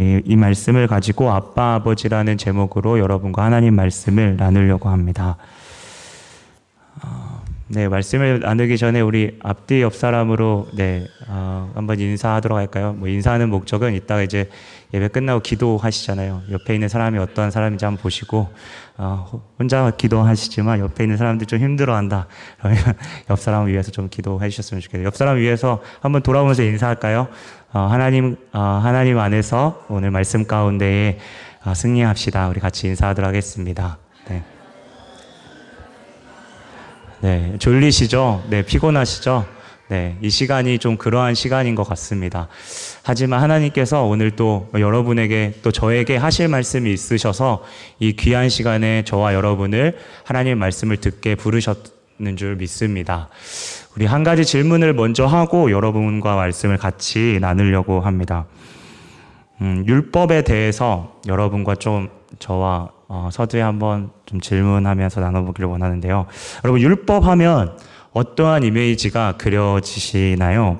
이, 이 말씀을 가지고 아빠 아버지라는 제목으로 여러분과 하나님 말씀을 나누려고 합니다. 어, 네, 말씀을 나누기 전에 우리 앞뒤 옆 사람으로 네 어, 한번 인사하도록 할까요? 뭐 인사하는 목적은 이따가 이제 예배 끝나고 기도하시잖아요. 옆에 있는 사람이 어떠한 사람인지 한번 보시고 어, 혼자 기도하시지만 옆에 있는 사람들 좀 힘들어한다. 그러면 옆 사람을 위해서 좀 기도해 주셨으면 좋겠어요. 옆 사람을 위해서 한번 돌아오면서 인사할까요? 어, 하나님 어, 하나님 안에서 오늘 말씀 가운데에 어, 승리합시다. 우리 같이 인사하도록 하겠습니다. 네. 네, 졸리시죠? 네, 피곤하시죠? 네, 이 시간이 좀 그러한 시간인 것 같습니다. 하지만 하나님께서 오늘 또 여러분에게 또 저에게 하실 말씀이 있으셔서 이 귀한 시간에 저와 여러분을 하나님의 말씀을 듣게 부르셨는 줄 믿습니다. 우리 한 가지 질문을 먼저 하고 여러분과 말씀을 같이 나누려고 합니다. 음, 율법에 대해서 여러분과 좀 저와 어, 서두에 한번 좀 질문하면서 나눠보기를 원하는데요. 여러분, 율법 하면 어떠한 이미지가 그려지시나요?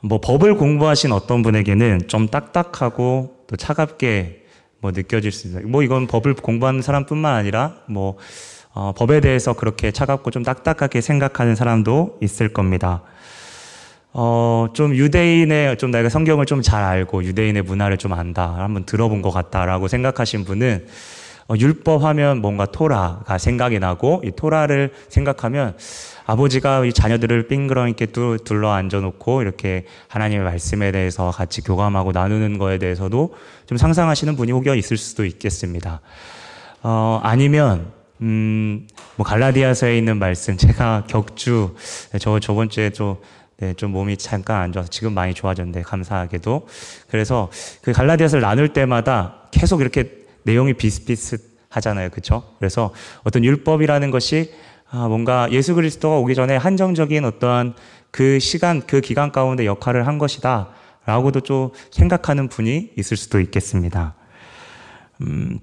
뭐, 법을 공부하신 어떤 분에게는 좀 딱딱하고 또 차갑게 뭐 느껴질 수 있어요. 뭐, 이건 법을 공부하는 사람뿐만 아니라 뭐, 어, 법에 대해서 그렇게 차갑고 좀 딱딱하게 생각하는 사람도 있을 겁니다. 어, 좀 유대인의, 좀 내가 성경을 좀 잘 알고 유대인의 문화를 좀 안다. 한번 들어본 것 같다라고 생각하신 분은 어, 율법 하면 뭔가 토라가 생각이 나고 이 토라를 생각하면 아버지가 이 자녀들을 빙그러있게 둘러 앉아놓고 이렇게 하나님의 말씀에 대해서 같이 교감하고 나누는 거에 대해서도 좀 상상하시는 분이 혹여 있을 수도 있겠습니다. 어, 아니면 음, 뭐 갈라디아서에 있는 말씀 제가 격주 저 저번 주에 좀 네, 좀 몸이 잠깐 안 좋아서 지금 많이 좋아졌는데 감사하게도 그래서 그 갈라디아서를 나눌 때마다 계속 이렇게 내용이 비슷비슷하잖아요, 그렇죠? 그래서 어떤 율법이라는 것이 아, 뭔가 예수 그리스도가 오기 전에 한정적인 어떠한 그 시간, 그 기간 가운데 역할을 한 것이다. 라고도 좀 생각하는 분이 있을 수도 있겠습니다. 음,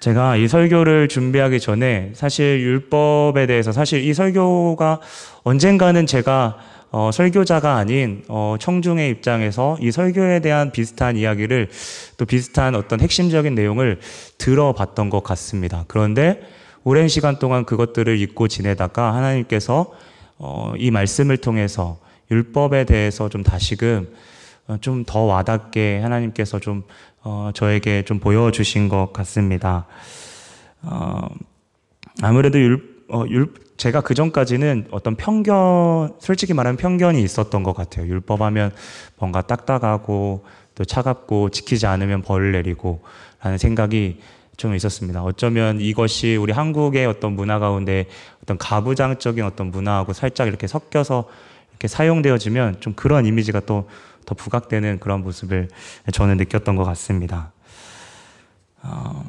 제가 이 설교를 준비하기 전에 사실 율법에 대해서 사실 이 설교가 언젠가는 제가 어, 설교자가 아닌 어, 청중의 입장에서 이 설교에 대한 비슷한 이야기를 또 비슷한 어떤 핵심적인 내용을 들어봤던 것 같습니다. 그런데 오랜 시간 동안 그것들을 잊고 지내다가 하나님께서 어, 이 말씀을 통해서 율법에 대해서 좀 다시금 어, 좀더 와닿게 하나님께서 좀 어, 저에게 좀 보여주신 것 같습니다. 어, 아무래도 율, 어, 율, 제가 그 전까지는 어떤 편견, 솔직히 말하면 편견이 있었던 것 같아요. 율법하면 뭔가 딱딱하고 또 차갑고 지키지 않으면 벌을 내리고 라는 생각이 좀 있었습니다. 어쩌면 이것이 우리 한국의 어떤 문화 가운데 어떤 가부장적인 어떤 문화하고 살짝 이렇게 섞여서 이렇게 사용되어지면 좀 그런 이미지가 또 더 부각되는 그런 모습을 저는 느꼈던 것 같습니다. 어,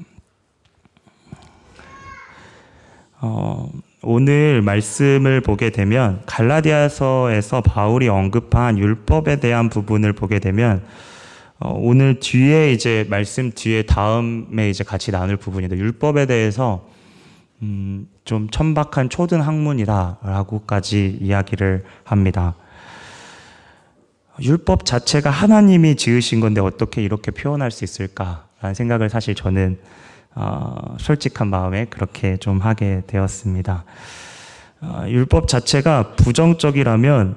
어, 오늘 말씀을 보게 되면 갈라디아서에서 바울이 언급한 율법에 대한 부분을 보게 되면 어, 오늘 뒤에 이제 말씀 뒤에 다음에 이제 같이 나눌 부분인데 율법에 대해서 음, 좀 천박한 초등 학문이다라고까지 이야기를 합니다. 율법 자체가 하나님이 지으신 건데 어떻게 이렇게 표현할 수 있을까라는 생각을 사실 저는 어, 솔직한 마음에 그렇게 좀 하게 되었습니다. 어, 율법 자체가 부정적이라면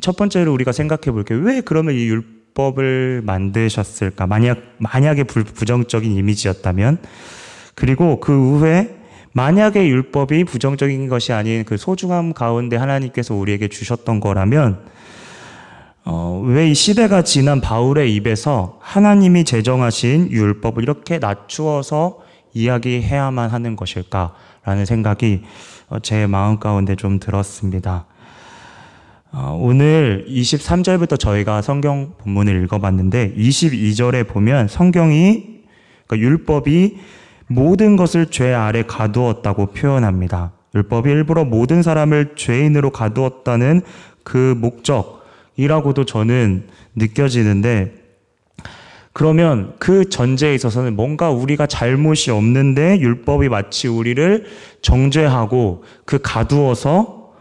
첫 번째로 우리가 생각해 볼게요. 왜 그러면 이 율법을 만드셨을까? 만약, 만약에 불, 부정적인 이미지였다면, 그리고 그 후에 만약에 율법이 부정적인 것이 아닌 그 소중함 가운데 하나님께서 우리에게 주셨던 거라면, 어, 왜 이 시대가 지난 바울의 입에서 하나님이 제정하신 율법을 이렇게 낮추어서 이야기해야만 하는 것일까라는 생각이 어, 제 마음 가운데 좀 들었습니다. 어, 오늘 23절부터 저희가 성경 본문을 읽어봤는데 22절에 보면 성경이 그러니까 율법이 모든 것을 죄 아래 가두었다고 표현합니다. 율법이 일부러 모든 사람을 죄인으로 가두었다는 그 목적, 이라고도 저는 느껴지는데 그러면 그 전제에 있어서는 뭔가 우리가 잘못이 없는데 율법이 마치 우리를 정죄하고 그 가두어서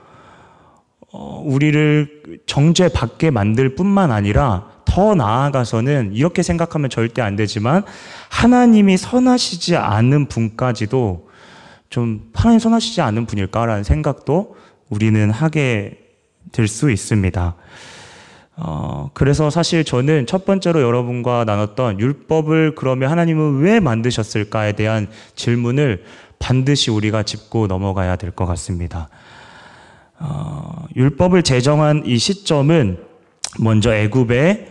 어, 우리를 정죄받게 만들 뿐만 아니라 더더 나아가서는 이렇게 생각하면 절대 안 되지만 하나님이 선하시지 않은 분까지도 좀 하나님 선하시지 않은 분일까라는 생각도 우리는 하게 될 수 있습니다. 어, 그래서 사실 저는 첫 번째로 여러분과 나눴던 율법을 그러면 하나님은 왜 만드셨을까에 대한 질문을 반드시 우리가 짚고 넘어가야 될 것 같습니다. 어, 율법을 제정한 이 시점은 먼저 애굽의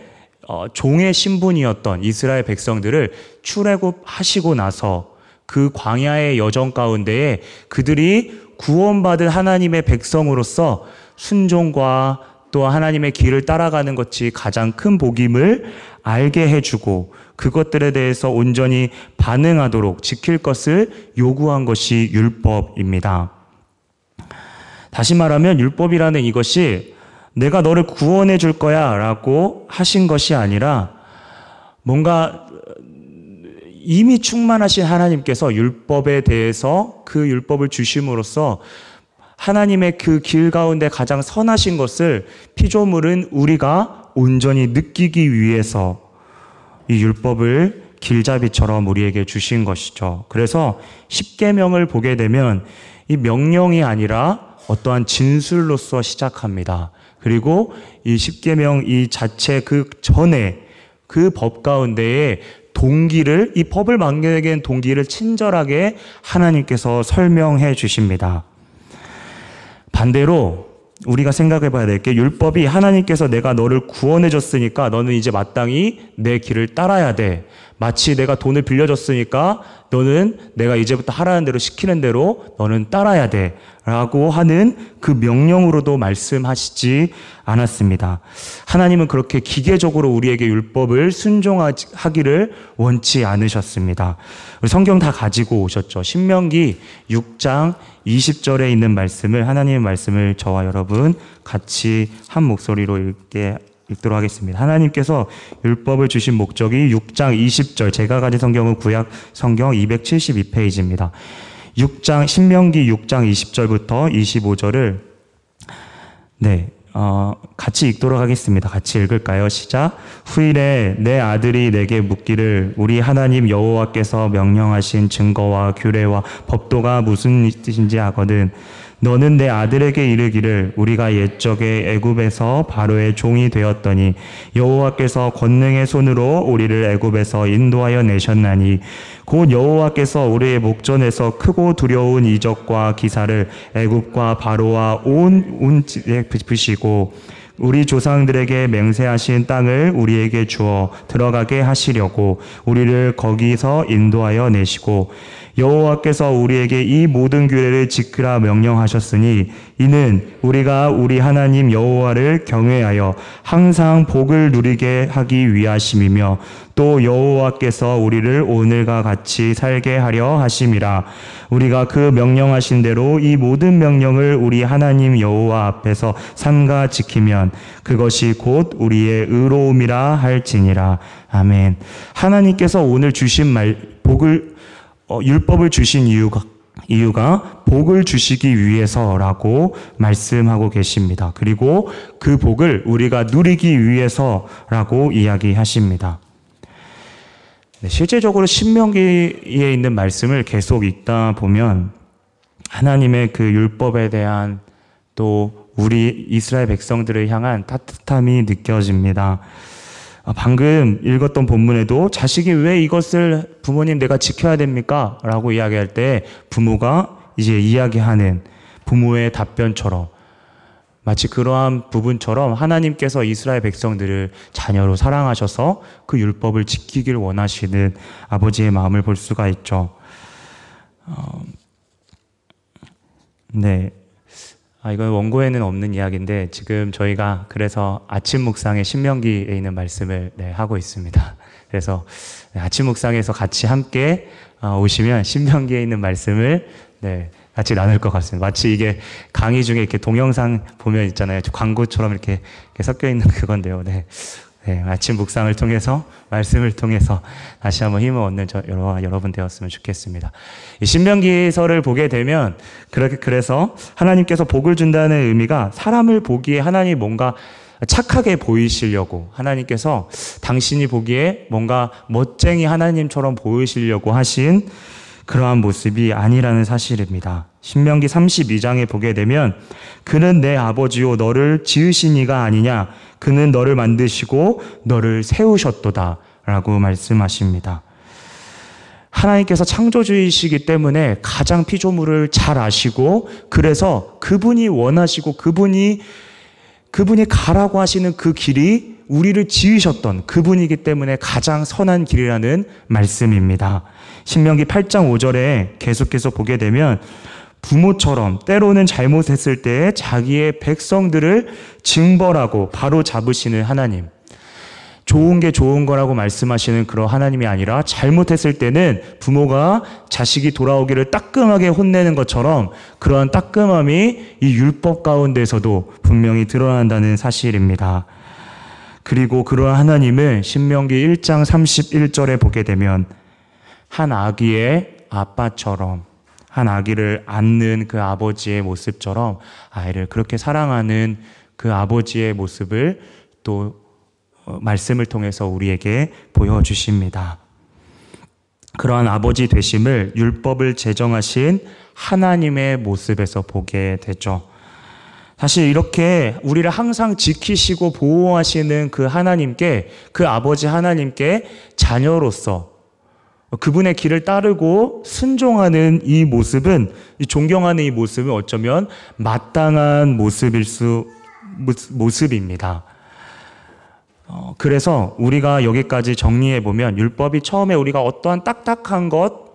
어, 종의 신분이었던 이스라엘 백성들을 출애굽하시고 나서 그 광야의 여정 가운데에 그들이 구원받은 하나님의 백성으로서 순종과 또 하나님의 길을 따라가는 것이 가장 큰 복임을 알게 해주고 그것들에 대해서 온전히 반응하도록 지킬 것을 요구한 것이 율법입니다. 다시 말하면 율법이라는 이것이 내가 너를 구원해 줄 거야 라고 하신 것이 아니라 뭔가 이미 충만하신 하나님께서 율법에 대해서 그 율법을 주심으로써 하나님의 그 길 가운데 가장 선하신 것을 피조물은 우리가 온전히 느끼기 위해서 이 율법을 길잡이처럼 우리에게 주신 것이죠. 그래서 십계명을 보게 되면 이 명령이 아니라 어떠한 진술로서 시작합니다. 그리고 이 십계명 이 자체 그 전에 그 법 가운데에 동기를 이 법을 만들게 된 동기를 친절하게 하나님께서 설명해 주십니다. 반대로 우리가 생각해 봐야 될 게 율법이 하나님께서 내가 너를 구원해 줬으니까 너는 이제 마땅히 내 길을 따라야 돼. 마치 내가 돈을 빌려줬으니까 너는 내가 이제부터 하라는 대로 시키는 대로 너는 따라야 돼. 라고 하는 그 명령으로도 말씀하시지 않았습니다. 하나님은 그렇게 기계적으로 우리에게 율법을 순종하기를 원치 않으셨습니다. 성경 다 가지고 오셨죠. 신명기 6장 20절에 있는 말씀을 하나님의 말씀을 저와 여러분 같이 한 목소리로 읽게 읽도록 하겠습니다. 하나님께서 율법을 주신 목적이 6장 20절, 제가 가진 성경은 구약 성경 272페이지입니다. 6장, 신명기 6장 20절부터 25절을, 네, 어, 같이 읽도록 하겠습니다. 같이 읽을까요? 시작. 후일에 내 아들이 내게 묻기를 우리 하나님 여호와께서 명령하신 증거와 규례와 법도가 무슨 뜻인지 하거든. 너는 내 아들에게 이르기를 우리가 옛적에 애굽에서 바로의 종이 되었더니 여호와께서 권능의 손으로 우리를 애굽에서 인도하여 내셨나니 곧 여호와께서 우리의 목전에서 크고 두려운 이적과 기사를 애굽과 바로와 온 운지에 베푸시고 우리 조상들에게 맹세하신 땅을 우리에게 주어 들어가게 하시려고 우리를 거기서 인도하여 내시고 여호와께서 우리에게 이 모든 규례를 지키라 명령하셨으니 이는 우리가 우리 하나님 여호와를 경외하여 항상 복을 누리게 하기 위하심이며 또 여호와께서 우리를 오늘과 같이 살게 하려 하심이라. 우리가 그 명령하신 대로 이 모든 명령을 우리 하나님 여호와 앞에서 삼가 지키면 그것이 곧 우리의 의로움이라 할지니라. 아멘. 하나님께서 오늘 주신 말 복을 어, 율법을 주신 이유가 이유가 복을 주시기 위해서라고 말씀하고 계십니다. 그리고 그 복을 우리가 누리기 위해서라고 이야기하십니다. 네, 실제적으로 신명기에 있는 말씀을 계속 읽다 보면 하나님의 그 율법에 대한 또 우리 이스라엘 백성들을 향한 따뜻함이 느껴집니다. 아, 방금 읽었던 본문에도 자식이 왜 이것을 부모님 내가 지켜야 됩니까? 라고 이야기할 때 부모가 이제 이야기하는 부모의 답변처럼 마치 그러한 부분처럼 하나님께서 이스라엘 백성들을 자녀로 사랑하셔서 그 율법을 지키길 원하시는 아버지의 마음을 볼 수가 있죠. 어, 네. 아, 이건 원고에는 없는 이야기인데 지금 저희가 그래서 아침 묵상의 신명기에 있는 말씀을 네, 하고 있습니다. 그래서 네, 아침 묵상에서 같이 함께 어, 오시면 신명기에 있는 말씀을 네, 같이 나눌 것 같습니다. 마치 이게 강의 중에 이렇게 동영상 보면 있잖아요. 광고처럼 이렇게, 이렇게 섞여 있는 그건데요. 네. 네, 아침 묵상을 통해서 말씀을 통해서 다시 한번 힘을 얻는 저 여러분, 여러분 되었으면 좋겠습니다. 이 신명기서를 보게 되면 그렇게 그래서 하나님께서 복을 준다는 의미가 사람을 보기에 하나님 뭔가 착하게 보이시려고 하나님께서 당신이 보기에 뭔가 멋쟁이 하나님처럼 보이시려고 하신 그러한 모습이 아니라는 사실입니다. 신명기 32장에 보게 되면 그는 내 아버지요 너를 지으신 이가 아니냐 그는 너를 만드시고 너를 세우셨도다 라고 말씀하십니다. 하나님께서 창조주이시기 때문에 가장 피조물을 잘 아시고 그래서 그분이 원하시고 그분이 그분이 가라고 하시는 그 길이 우리를 지으셨던 그분이기 때문에 가장 선한 길이라는 말씀입니다. 신명기 8장 5절에 계속해서 보게 되면 부모처럼 때로는 잘못했을 때 자기의 백성들을 징벌하고 바로 잡으시는 하나님. 좋은 게 좋은 거라고 말씀하시는 그런 하나님이 아니라 잘못했을 때는 부모가 자식이 돌아오기를 따끔하게 혼내는 것처럼 그러한 따끔함이 이 율법 가운데서도 분명히 드러난다는 사실입니다. 그리고 그러한 하나님을 신명기 1장 31절에 보게 되면 한 아기의 아빠처럼 한 아기를 안는 그 아버지의 모습처럼 아이를 그렇게 사랑하는 그 아버지의 모습을 또 어, 말씀을 통해서 우리에게 보여주십니다. 그러한 아버지 되심을 율법을 제정하신 하나님의 모습에서 보게 되죠. 사실 이렇게 우리를 항상 지키시고 보호하시는 그 하나님께, 그 아버지 하나님께 자녀로서 그분의 길을 따르고 순종하는 이 모습은, 이 존경하는 이 모습은 어쩌면 마땅한 모습일 수, 모습입니다. 어, 그래서 우리가 여기까지 정리해 보면 율법이 처음에 우리가 어떠한 딱딱한 것,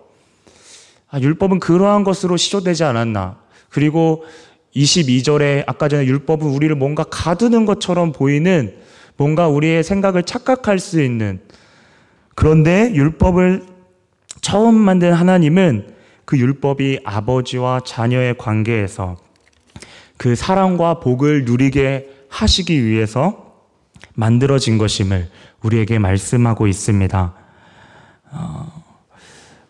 아, 율법은 그러한 것으로 시조되지 않았나. 그리고 22절에 아까 전에 율법은 우리를 뭔가 가두는 것처럼 보이는 뭔가 우리의 생각을 착각할 수 있는 그런데 율법을 처음 만든 하나님은 그 율법이 아버지와 자녀의 관계에서 그 사랑과 복을 누리게 하시기 위해서 만들어진 것임을 우리에게 말씀하고 있습니다. 어,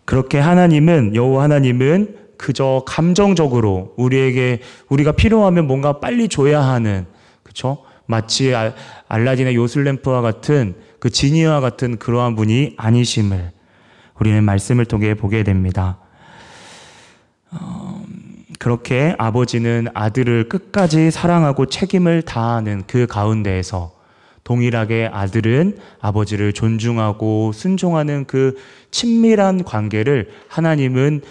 그렇게 하나님은 여호와 하나님은 그저 감정적으로 우리에게 우리가 필요하면 뭔가 빨리 줘야 하는 그렇죠? 마치 알라딘의 요술램프와 같은 그 지니와 같은 그러한 분이 아니심을 우리는 말씀을 통해 보게 됩니다. 어, 그렇게 아버지는 아들을 끝까지 사랑하고 책임을 다하는 그 가운데에서 동일하게 아들은 아버지를 존중하고 순종하는 그 친밀한 관계를 하나님은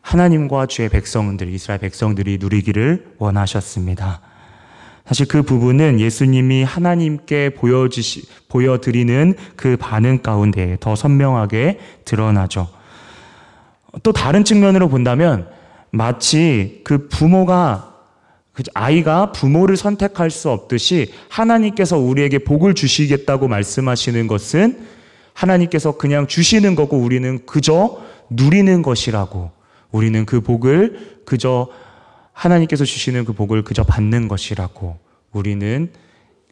하나님과 주의 백성들, 이스라엘 백성들이 누리기를 원하셨습니다. 사실 그 부분은 예수님이 하나님께 보여주시, 보여드리는 그 반응 가운데 더 선명하게 드러나죠. 또 다른 측면으로 본다면 마치 그 부모가 그 아이가 부모를 선택할 수 없듯이 하나님께서 우리에게 복을 주시겠다고 말씀하시는 것은 하나님께서 그냥 주시는 거고 우리는 그저 누리는 것이라고 우리는 그 복을 그저 하나님께서 주시는 그 복을 그저 받는 것이라고 우리는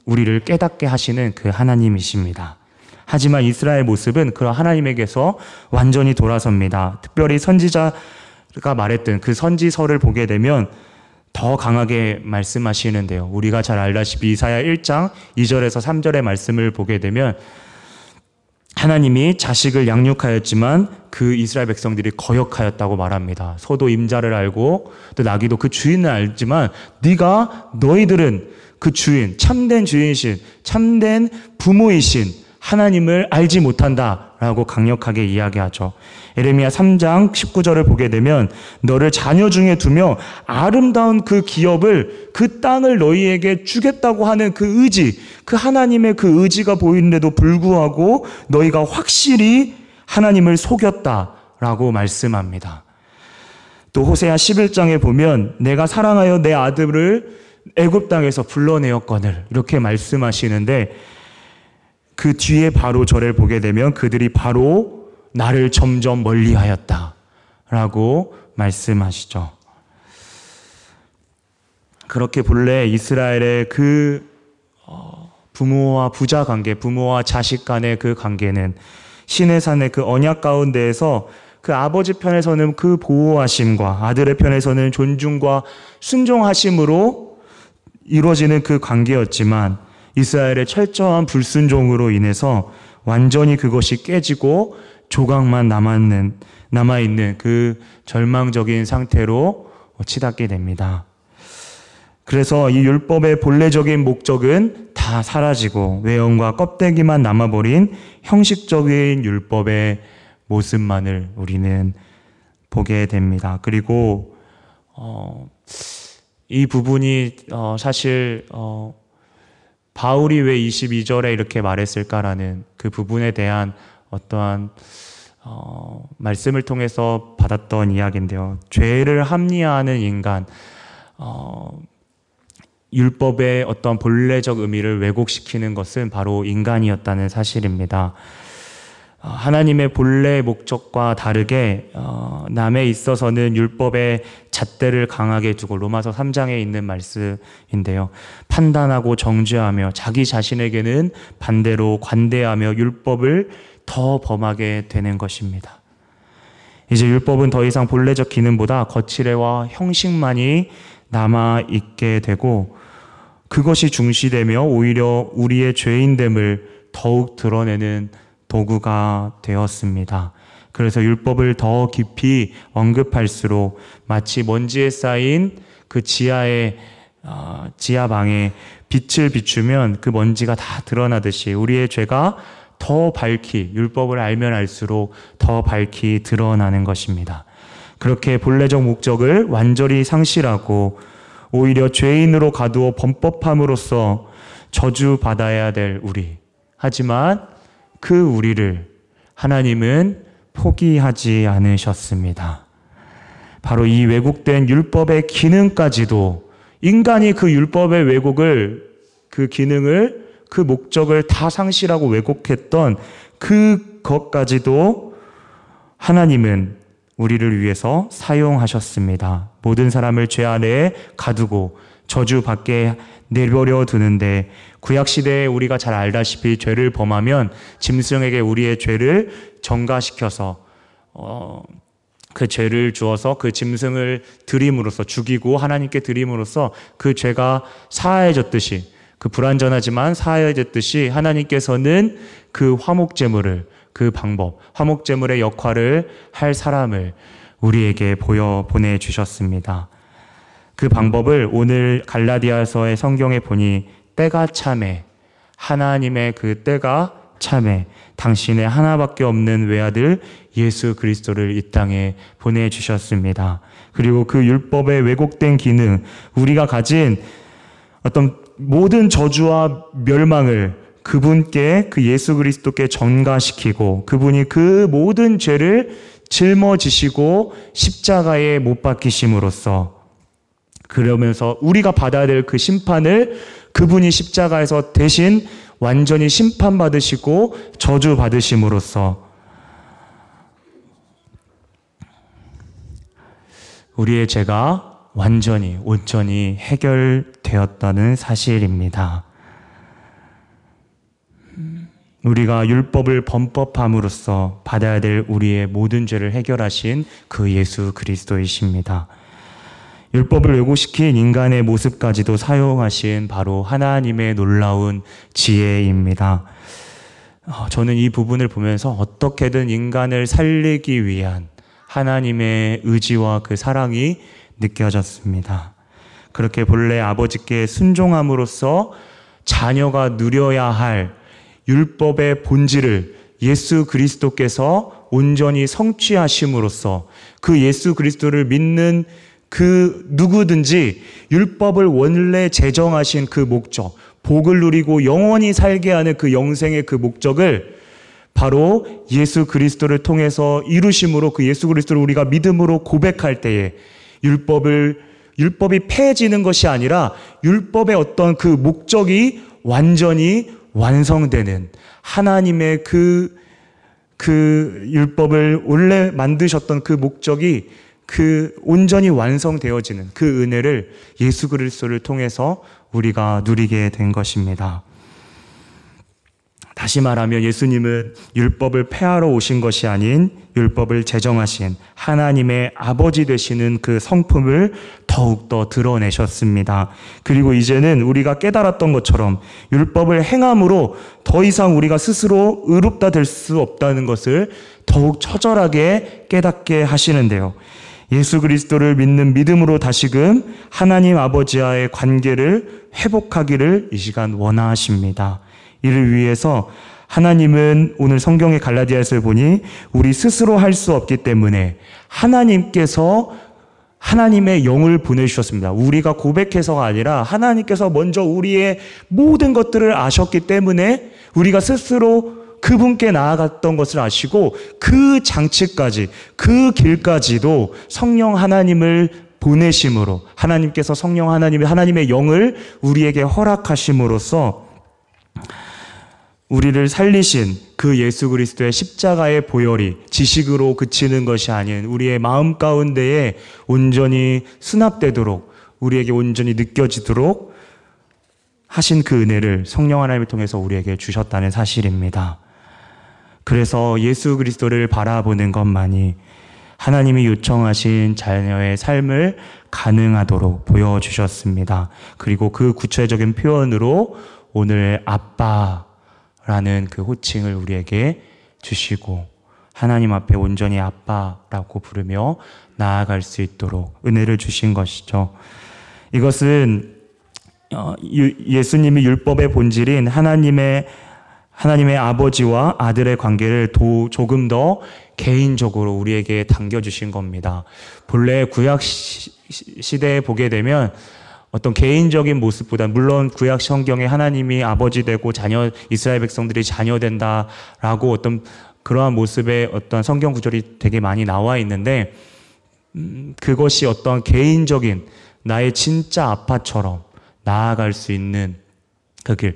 우리를 깨닫게 하시는 그 하나님이십니다. 하지만 이스라엘 모습은 그 하나님에게서 완전히 돌아섭니다. 특별히 선지자가 말했던 그 선지서를 보게 되면 더 강하게 말씀하시는데요. 우리가 잘 알다시피 이사야 1장 2절에서 3절의 말씀을 보게 되면 하나님이 자식을 양육하였지만 그 이스라엘 백성들이 거역하였다고 말합니다. 소도 임자를 알고 또 나귀도 그 주인을 알지만 네가 너희들은 그 주인 참된 주인이신 참된 부모이신 하나님을 알지 못한다 라고 강력하게 이야기하죠. 에레미야 3장 19절을 보게 되면 너를 자녀 중에 두며 아름다운 그 기업을 그 땅을 너희에게 주겠다고 하는 그 의지, 그 하나님의 그 의지가 보이는데도 불구하고 너희가 확실히 하나님을 속였다라고 말씀합니다. 또 호세아 11장에 보면 내가 사랑하여 내 아들을 애굽 땅에서 불러내었거늘 이렇게 말씀하시는데 그 뒤에 바로 저를 보게 되면 그들이 바로 나를 점점 멀리 하였다. 라고 말씀하시죠. 그렇게 본래 이스라엘의 그 어, 부모와 부자 관계, 부모와 자식 간의 그 관계는 신의 산의 그 언약 가운데에서 그 아버지 편에서는 그 보호하심과 아들의 편에서는 존중과 순종하심으로 이루어지는 그 관계였지만 이스라엘의 철저한 불순종으로 인해서 완전히 그것이 깨지고 조각만 남았는 남아 있는 그 절망적인 상태로 치닫게 됩니다. 그래서 이 율법의 본래적인 목적은 다 사라지고 외형과 껍데기만 남아버린 형식적인 율법의 모습만을 우리는 보게 됩니다. 그리고 어, 이 부분이 어, 사실 어, 바울이 왜 22절에 이렇게 말했을까라는 그 부분에 대한 어떠한 어, 말씀을 통해서 받았던 이야기인데요. 죄를 합리화하는 인간, 어, 율법의 어떤 본래적 의미를 왜곡시키는 것은 바로 인간이었다는 사실입니다. 어, 하나님의 본래 목적과 다르게 어, 남에 있어서는 율법의 잣대를 강하게 두고 로마서 3장에 있는 말씀인데요. 판단하고 정죄하며 자기 자신에게는 반대로 관대하며 율법을 더 범하게 되는 것입니다. 이제 율법은 더 이상 본래적 기능보다 거칠애와 형식만이 남아 있게 되고 그것이 중시되며 오히려 우리의 죄인됨을 더욱 드러내는 도구가 되었습니다. 그래서 율법을 더 깊이 언급할수록 마치 먼지에 쌓인 그 지하의 어, 지하방에 빛을 비추면 그 먼지가 다 드러나듯이 우리의 죄가 더 밝히 율법을 알면 알수록 더 밝히 드러나는 것입니다. 그렇게 본래적 목적을 완전히 상실하고 오히려 죄인으로 가두어 범법함으로써 저주받아야 될 우리. 하지만 그 우리를 하나님은 포기하지 않으셨습니다. 바로 이 왜곡된 율법의 기능까지도 인간이 그 율법의 왜곡을 그 기능을 그 목적을 다 상실하고 왜곡했던 그것까지도 하나님은 우리를 위해서 사용하셨습니다. 모든 사람을 죄 아래에 가두고 저주 밖에 내버려 두는데 구약 시대에 우리가 잘 알다시피 죄를 범하면 짐승에게 우리의 죄를 전가시켜서 어, 그 죄를 주어서 그 짐승을 드림으로써 죽이고 하나님께 드림으로써 그 죄가 사해졌듯이 그 불완전하지만 사해졌듯이 하나님께서는 그 화목 제물을 그 방법, 화목 제물의 역할을 할 사람을 우리에게 보여 보내 주셨습니다. 그 방법을 오늘 갈라디아서의 성경에 보니 때가 참에 하나님의 그 때가 참에 당신의 하나밖에 없는 외아들 예수 그리스도를 이 땅에 보내주셨습니다. 그리고 그 율법의 왜곡된 기능, 우리가 가진 어떤 모든 저주와 멸망을 그분께 그 예수 그리스도께 전가시키고 그분이 그 모든 죄를 짊어지시고 십자가에 못 박히심으로써 그러면서 우리가 받아야 될 그 심판을 그분이 십자가에서 대신 완전히 심판받으시고 저주받으심으로써 우리의 죄가 완전히 온전히 해결되었다는 사실입니다. 우리가 율법을 범법함으로써 받아야 될 우리의 모든 죄를 해결하신 그 예수 그리스도이십니다. 율법을 왜곡시킨 인간의 모습까지도 사용하신 바로 하나님의 놀라운 지혜입니다. 어, 저는 이 부분을 보면서 어떻게든 인간을 살리기 위한 하나님의 의지와 그 사랑이 느껴졌습니다. 그렇게 본래 아버지께 순종함으로써 자녀가 누려야 할 율법의 본질을 예수 그리스도께서 온전히 성취하심으로써 그 예수 그리스도를 믿는 그 누구든지 율법을 원래 제정하신 그 목적, 복을 누리고 영원히 살게 하는 그 영생의 그 목적을 바로 예수 그리스도를 통해서 이루심으로 그 예수 그리스도를 우리가 믿음으로 고백할 때에 율법을 율법이 폐해지는 것이 아니라 율법의 어떤 그 목적이 완전히 완성되는 하나님의 그, 그 율법을 원래 만드셨던 그 목적이 그 온전히 완성되어지는 그 은혜를 예수 그리스도를 통해서 우리가 누리게 된 것입니다. 다시 말하면 예수님은 율법을 폐하러 오신 것이 아닌 율법을 제정하신 하나님의 아버지 되시는 그 성품을 더욱더 드러내셨습니다. 그리고 이제는 우리가 깨달았던 것처럼 율법을 행함으로 더 이상 우리가 스스로 의롭다 될 수 없다는 것을 더욱 처절하게 깨닫게 하시는데요. 예수 그리스도를 믿는 믿음으로 다시금 하나님 아버지와의 관계를 회복하기를 이 시간 원하십니다. 이를 위해서 하나님은 오늘 성경의 갈라디아서를 보니 우리 스스로 할 수 없기 때문에 하나님께서 하나님의 영을 보내주셨습니다. 우리가 고백해서가 아니라 하나님께서 먼저 우리의 모든 것들을 아셨기 때문에 우리가 스스로 그분께 나아갔던 것을 아시고 그 장치까지, 그 길까지도 성령 하나님을 보내심으로 하나님께서 성령 하나님의 하나님의 영을 우리에게 허락하심으로써 우리를 살리신 그 예수 그리스도의 십자가의 보혈이 지식으로 그치는 것이 아닌 우리의 마음 가운데에 온전히 수납되도록 우리에게 온전히 느껴지도록 하신 그 은혜를 성령 하나님을 통해서 우리에게 주셨다는 사실입니다. 그래서 예수 그리스도를 바라보는 것만이 하나님이 요청하신 자녀의 삶을 가능하도록 보여주셨습니다. 그리고 그 구체적인 표현으로 오늘 아빠, 라는 그 호칭을 우리에게 주시고 하나님 앞에 온전히 아빠라고 부르며 나아갈 수 있도록 은혜를 주신 것이죠. 이것은 어, 예수님이 율법의 본질인 하나님의 하나님의 아버지와 아들의 관계를 도, 조금 더 개인적으로 우리에게 당겨주신 겁니다. 본래 구약 시대에 보게 되면 어떤 개인적인 모습보다 물론 구약 성경에 하나님이 아버지 되고 자녀 이스라엘 백성들이 자녀 된다라고 어떤 그러한 모습의 어떤 성경 구절이 되게 많이 나와 있는데 음, 그것이 어떤 개인적인 나의 진짜 아빠처럼 나아갈 수 있는 그 길.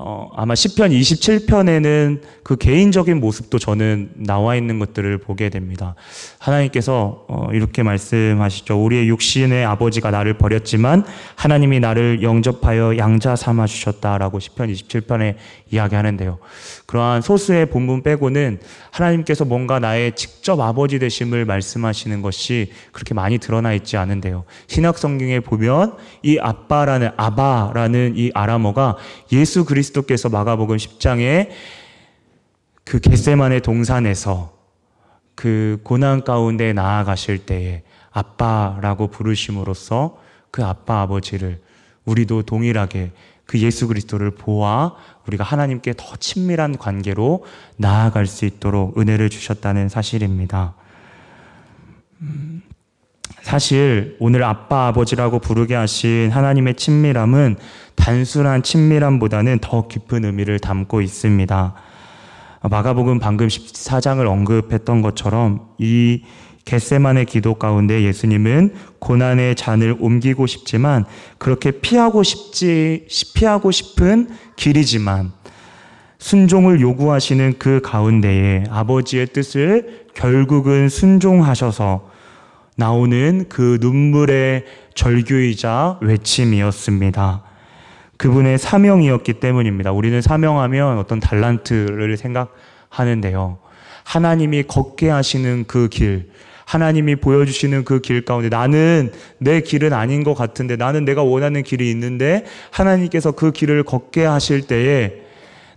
어, 아마 10편 27편에는 그 개인적인 모습도 저는 나와 있는 것들을 보게 됩니다. 하나님께서 어, 이렇게 말씀하시죠. 우리의 육신의 아버지가 나를 버렸지만 하나님이 나를 영접하여 양자 삼아 주셨다라고 10편 27편에 이야기하는데요. 그러한 소수의 본문 빼고는 하나님께서 뭔가 나의 직접 아버지 되심을 말씀하시는 것이 그렇게 많이 드러나 있지 않은데요. 신약 성경에 보면 이 아빠라는 아바라는 이 아람어가 예수 그리스도께서 마가복음 10장에 그 겟세만의 동산에서 그 고난 가운데 나아가실 때에 아빠라고 부르심으로써 그 아빠 아버지를 우리도 동일하게 그 예수 그리스도를 보아 우리가 하나님께 더 친밀한 관계로 나아갈 수 있도록 은혜를 주셨다는 사실입니다. 음, 사실 오늘 아빠 아버지라고 부르게 하신 하나님의 친밀함은 단순한 친밀함보다는 더 깊은 의미를 담고 있습니다. 마가복음 방금 14장을 언급했던 것처럼 이 겟세만의 기도 가운데 예수님은 고난의 잔을 옮기고 싶지만 그렇게 피하고 싶지 피하고 싶은 길이지만 순종을 요구하시는 그 가운데에 아버지의 뜻을 결국은 순종하셔서 나오는 그 눈물의 절규이자 외침이었습니다. 그분의 사명이었기 때문입니다. 우리는 사명하면 어떤 달란트를 생각하는데요. 하나님이 걷게 하시는 그 길, 하나님이 보여주시는 그 길 가운데 나는 내 길은 아닌 것 같은데 나는 내가 원하는 길이 있는데 하나님께서 그 길을 걷게 하실 때에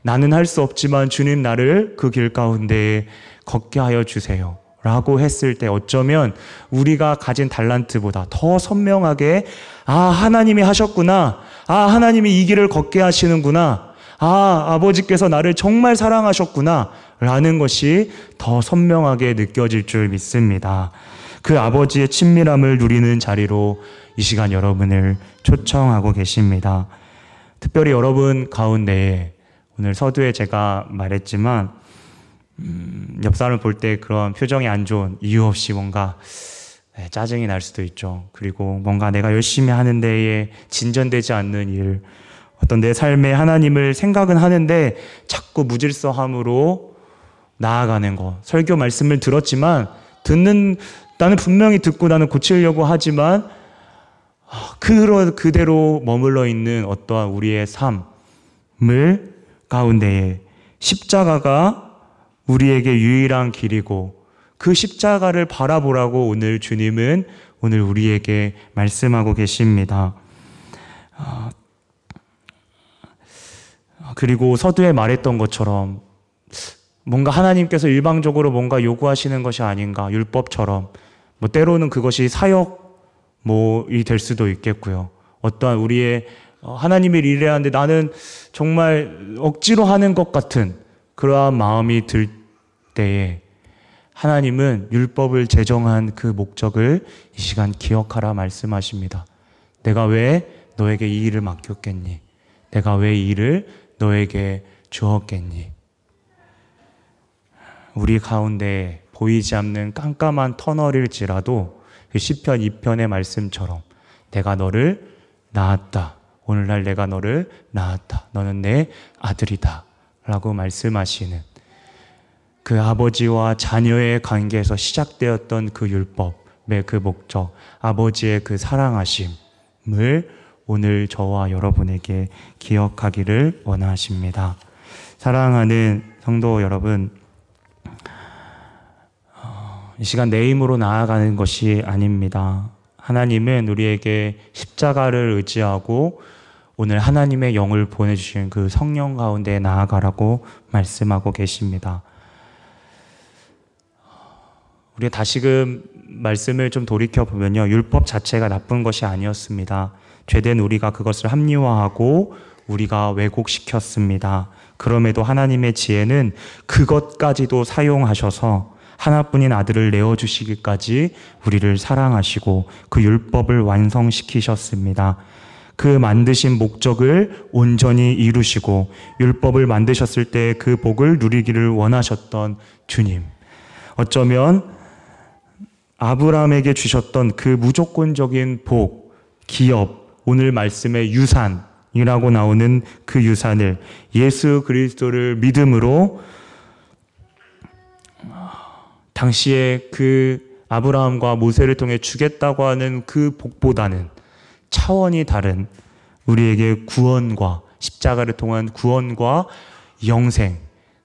나는 할 수 없지만 주님 나를 그 길 가운데 걷게 하여 주세요. 라고 했을 때 어쩌면 우리가 가진 달란트보다 더 선명하게 아, 하나님이 하셨구나. 아, 하나님이 이 길을 걷게 하시는구나. 아, 아버지께서 나를 정말 사랑하셨구나. 라는 것이 더 선명하게 느껴질 줄 믿습니다. 그 아버지의 친밀함을 누리는 자리로 이 시간 여러분을 초청하고 계십니다. 특별히 여러분 가운데 오늘 서두에 제가 말했지만 음, 옆 사람을 볼 때 그런 표정이 안 좋은 이유 없이 뭔가 네, 짜증이 날 수도 있죠. 그리고 뭔가 내가 열심히 하는 데에 진전되지 않는 일, 어떤 내 삶에 하나님을 생각은 하는데 자꾸 무질서함으로 나아가는 것. 설교 말씀을 들었지만 듣는 나는 분명히 듣고 나는 고치려고 하지만 그러 그대로 머물러 있는 어떠한 우리의 삶을 가운데에 십자가가 우리에게 유일한 길이고 그 십자가를 바라보라고 오늘 주님은 오늘 우리에게 말씀하고 계십니다. 아, 그리고 서두에 말했던 것처럼 뭔가 하나님께서 일방적으로 뭔가 요구하시는 것이 아닌가 율법처럼 뭐 때로는 그것이 사역 뭐이 될 수도 있겠고요. 어떠한 우리의 어, 하나님의 일을 하는데 나는 정말 억지로 하는 것 같은 그러한 마음이 들 때에 하나님은 율법을 제정한 그 목적을 이 시간 기억하라 말씀하십니다. 내가 왜 너에게 이 일을 맡겼겠니? 내가 왜 이 일을 너에게 주었겠니? 우리 가운데 보이지 않는 깜깜한 터널일지라도 그 시편 2편의 말씀처럼 내가 너를 낳았다. 오늘날 내가 너를 낳았다. 너는 내 아들이다. 라고 말씀하시는 그 아버지와 자녀의 관계에서 시작되었던 그 율법의 그 목적, 아버지의 그 사랑하심을 오늘 저와 여러분에게 기억하기를 원하십니다. 사랑하는 성도 여러분, 어, 이 시간 내 힘으로 나아가는 것이 아닙니다. 하나님은 우리에게 십자가를 의지하고 오늘 하나님의 영을 보내주신 그 성령 가운데 나아가라고 말씀하고 계십니다. 우리가 다시금 말씀을 좀 돌이켜 보면요. 율법 자체가 나쁜 것이 아니었습니다. 죄된 우리가 그것을 합리화하고 우리가 왜곡시켰습니다. 그럼에도 하나님의 지혜는 그것까지도 사용하셔서 하나뿐인 아들을 내어주시기까지 우리를 사랑하시고 그 율법을 완성시키셨습니다. 그 만드신 목적을 온전히 이루시고 율법을 만드셨을 때 그 복을 누리기를 원하셨던 주님. 어쩌면 아브라함에게 주셨던 그 무조건적인 복, 기업, 오늘 말씀의 유산이라고 나오는 그 유산을 예수 그리스도를 믿음으로 당시에 그 아브라함과 모세를 통해 주겠다고 하는 그 복보다는 차원이 다른 우리에게 구원과 십자가를 통한 구원과 영생,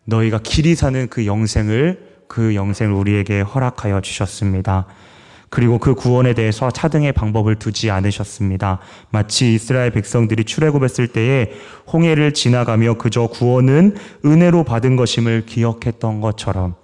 너희가 길이 사는 그 영생을 그 영생을 우리에게 허락하여 주셨습니다. 그리고 그 구원에 대해서 차등의 방법을 두지 않으셨습니다. 마치 이스라엘 백성들이 출애굽했을 때에 홍해를 지나가며 그저 구원은 은혜로 받은 것임을 기억했던 것처럼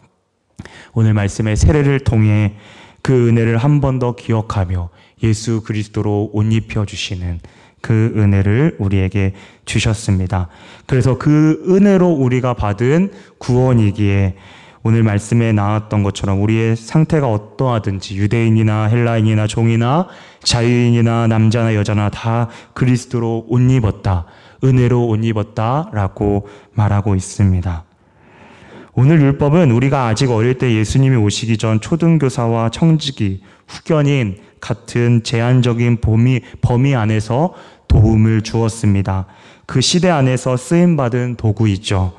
오늘 말씀의 세례를 통해 그 은혜를 한 번 더 기억하며 예수 그리스도로 옷 입혀 주시는 그 은혜를 우리에게 주셨습니다. 그래서 그 은혜로 우리가 받은 구원이기에 오늘 말씀에 나왔던 것처럼 우리의 상태가 어떠하든지 유대인이나 헬라인이나 종이나 자유인이나 남자나 여자나 다 그리스도로 옷 입었다. 은혜로 옷 입었다 라고 말하고 있습니다. 오늘 율법은 우리가 아직 어릴 때 예수님이 오시기 전 초등교사와 청지기, 후견인 같은 제한적인 범위, 범위 안에서 도움을 주었습니다. 그 시대 안에서 쓰임받은 도구이죠.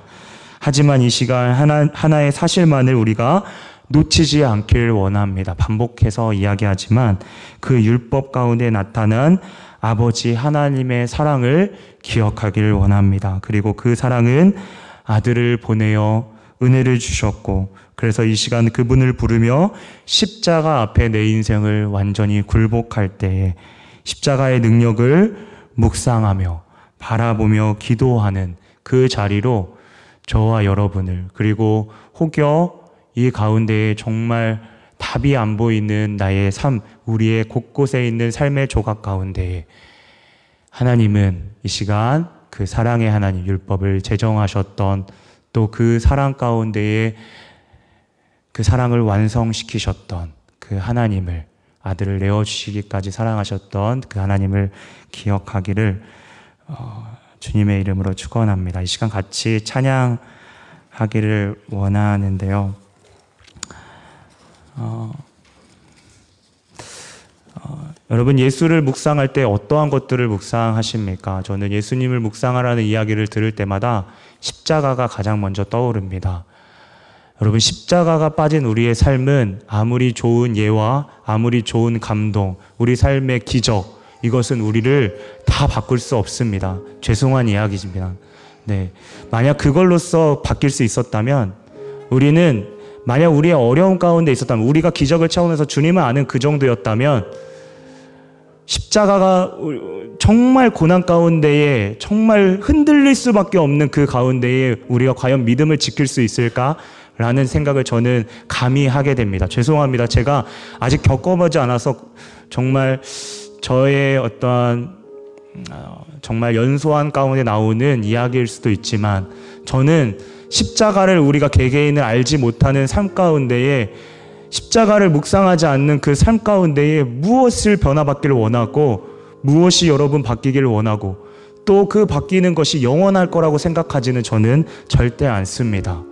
하지만 이 시간 하나, 하나의 사실만을 우리가 놓치지 않기를 원합니다. 반복해서 이야기하지만 그 율법 가운데 나타난 아버지 하나님의 사랑을 기억하기를 원합니다. 그리고 그 사랑은 아들을 보내어 은혜를 주셨고 그래서 이 시간 그분을 부르며 십자가 앞에 내 인생을 완전히 굴복할 때에 십자가의 능력을 묵상하며 바라보며 기도하는 그 자리로 저와 여러분을 그리고 혹여 이 가운데에 정말 답이 안 보이는 나의 삶, 우리의 곳곳에 있는 삶의 조각 가운데에 하나님은 이 시간 그 사랑의 하나님 율법을 제정하셨던 또 그 사랑 가운데에 그 사랑을 완성시키셨던 그 하나님을 아들을 내어주시기까지 사랑하셨던 그 하나님을 기억하기를 어, 주님의 이름으로 축원합니다. 이 시간 같이 찬양하기를 원하는데요. 어, 어, 여러분 예수를 묵상할 때 어떠한 것들을 묵상하십니까? 저는 예수님을 묵상하라는 이야기를 들을 때마다 십자가가 가장 먼저 떠오릅니다. 여러분 십자가가 빠진 우리의 삶은 아무리 좋은 예와 아무리 좋은 감동, 우리 삶의 기적 이것은 우리를 다 바꿀 수 없습니다. 죄송한 이야기입니다. 네. 만약 그걸로써 바뀔 수 있었다면 우리는 만약 우리의 어려운 가운데 있었다면 우리가 기적을 차원에서 주님을 아는 그 정도였다면 십자가가 정말 고난 가운데에 정말 흔들릴 수밖에 없는 그 가운데에 우리가 과연 믿음을 지킬 수 있을까? 라는 생각을 저는 감히 하게 됩니다. 죄송합니다. 제가 아직 겪어보지 않아서 정말 저의 어떠한 어, 정말 연소한 가운데 나오는 이야기일 수도 있지만 저는 십자가를 우리가 개개인을 알지 못하는 삶 가운데에 십자가를 묵상하지 않는 그 삶 가운데에 무엇을 변화받기를 원하고 무엇이 여러분 바뀌기를 원하고 또 그 바뀌는 것이 영원할 거라고 생각하지는 저는 절대 않습니다.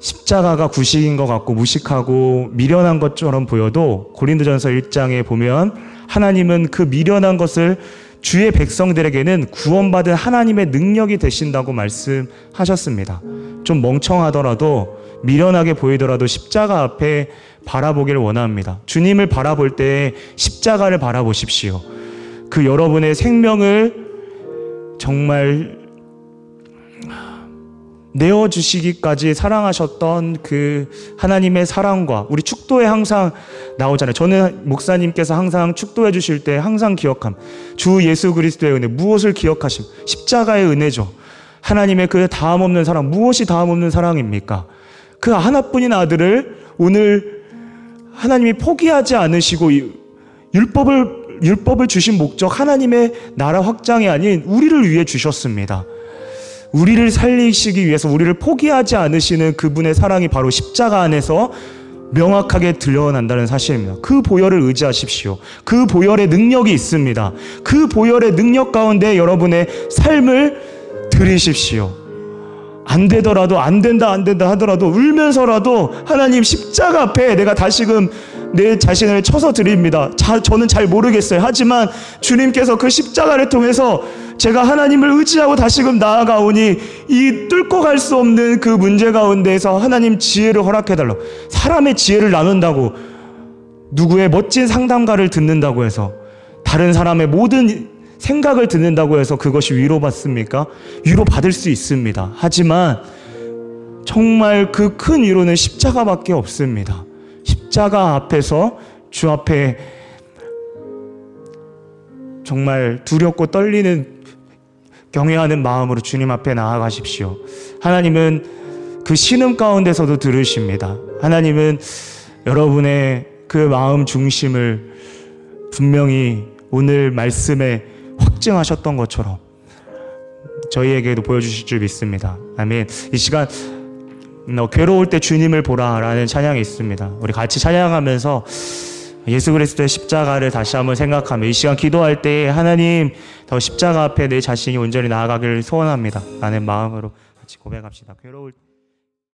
십자가가 구식인 것 같고 무식하고 미련한 것처럼 보여도 고린도전서 1장에 보면 하나님은 그 미련한 것을 주의 백성들에게는 구원받은 하나님의 능력이 되신다고 말씀하셨습니다. 좀 멍청하더라도 미련하게 보이더라도 십자가 앞에 바라보기를 원합니다. 주님을 바라볼 때 십자가를 바라보십시오. 그 여러분의 생명을 정말 내어주시기까지 사랑하셨던 그 하나님의 사랑과 우리 축도에 항상 나오잖아요. 저는 목사님께서 항상 축도해 주실 때 항상 기억함. 주 예수 그리스도의 은혜, 무엇을 기억하심? 십자가의 은혜죠. 하나님의 그 다음 없는 사랑, 무엇이 다음 없는 사랑입니까? 그 하나뿐인 아들을 오늘 하나님이 포기하지 않으시고 율법을 율법을 주신 목적 하나님의 나라 확장이 아닌 우리를 위해 주셨습니다. 우리를 살리시기 위해서 우리를 포기하지 않으시는 그분의 사랑이 바로 십자가 안에서 명확하게 드러난다는 사실입니다. 그 보혈을 의지하십시오. 그 보혈의 능력이 있습니다. 그 보혈의 능력 가운데 여러분의 삶을 들이십시오. 안 되더라도 안 된다 안 된다 하더라도 울면서라도 하나님 십자가 앞에 내가 다시금 내 자신을 쳐서 드립니다. 자, 저는 잘 모르겠어요. 하지만 주님께서 그 십자가를 통해서 제가 하나님을 의지하고 다시금 나아가오니 이 뚫고 갈 수 없는 그 문제 가운데에서 하나님 지혜를 허락해달라. 사람의 지혜를 나눈다고 누구의 멋진 상담가를 듣는다고 해서 다른 사람의 모든 생각을 듣는다고 해서 그것이 위로받습니까? 위로받을 수 있습니다. 하지만 정말 그 큰 위로는 십자가밖에 없습니다. 십자가 앞에서 주 앞에 정말 두렵고 떨리는 경외하는 마음으로 주님 앞에 나아가십시오. 하나님은 그 신음 가운데서도 들으십니다. 하나님은 여러분의 그 마음 중심을 분명히 오늘 말씀에 확증하셨던 것처럼 저희에게도 보여주실 줄 믿습니다. 아멘. 이 시간 너 괴로울 때 주님을 보라라는 찬양이 있습니다. 우리 같이 찬양하면서 예수 그리스도의 십자가를 다시 한번 생각하며 이 시간 기도할 때 하나님 더 십자가 앞에 내 자신이 온전히 나아가기를 소원합니다. 라는 마음으로 같이 고백합시다. 괴로울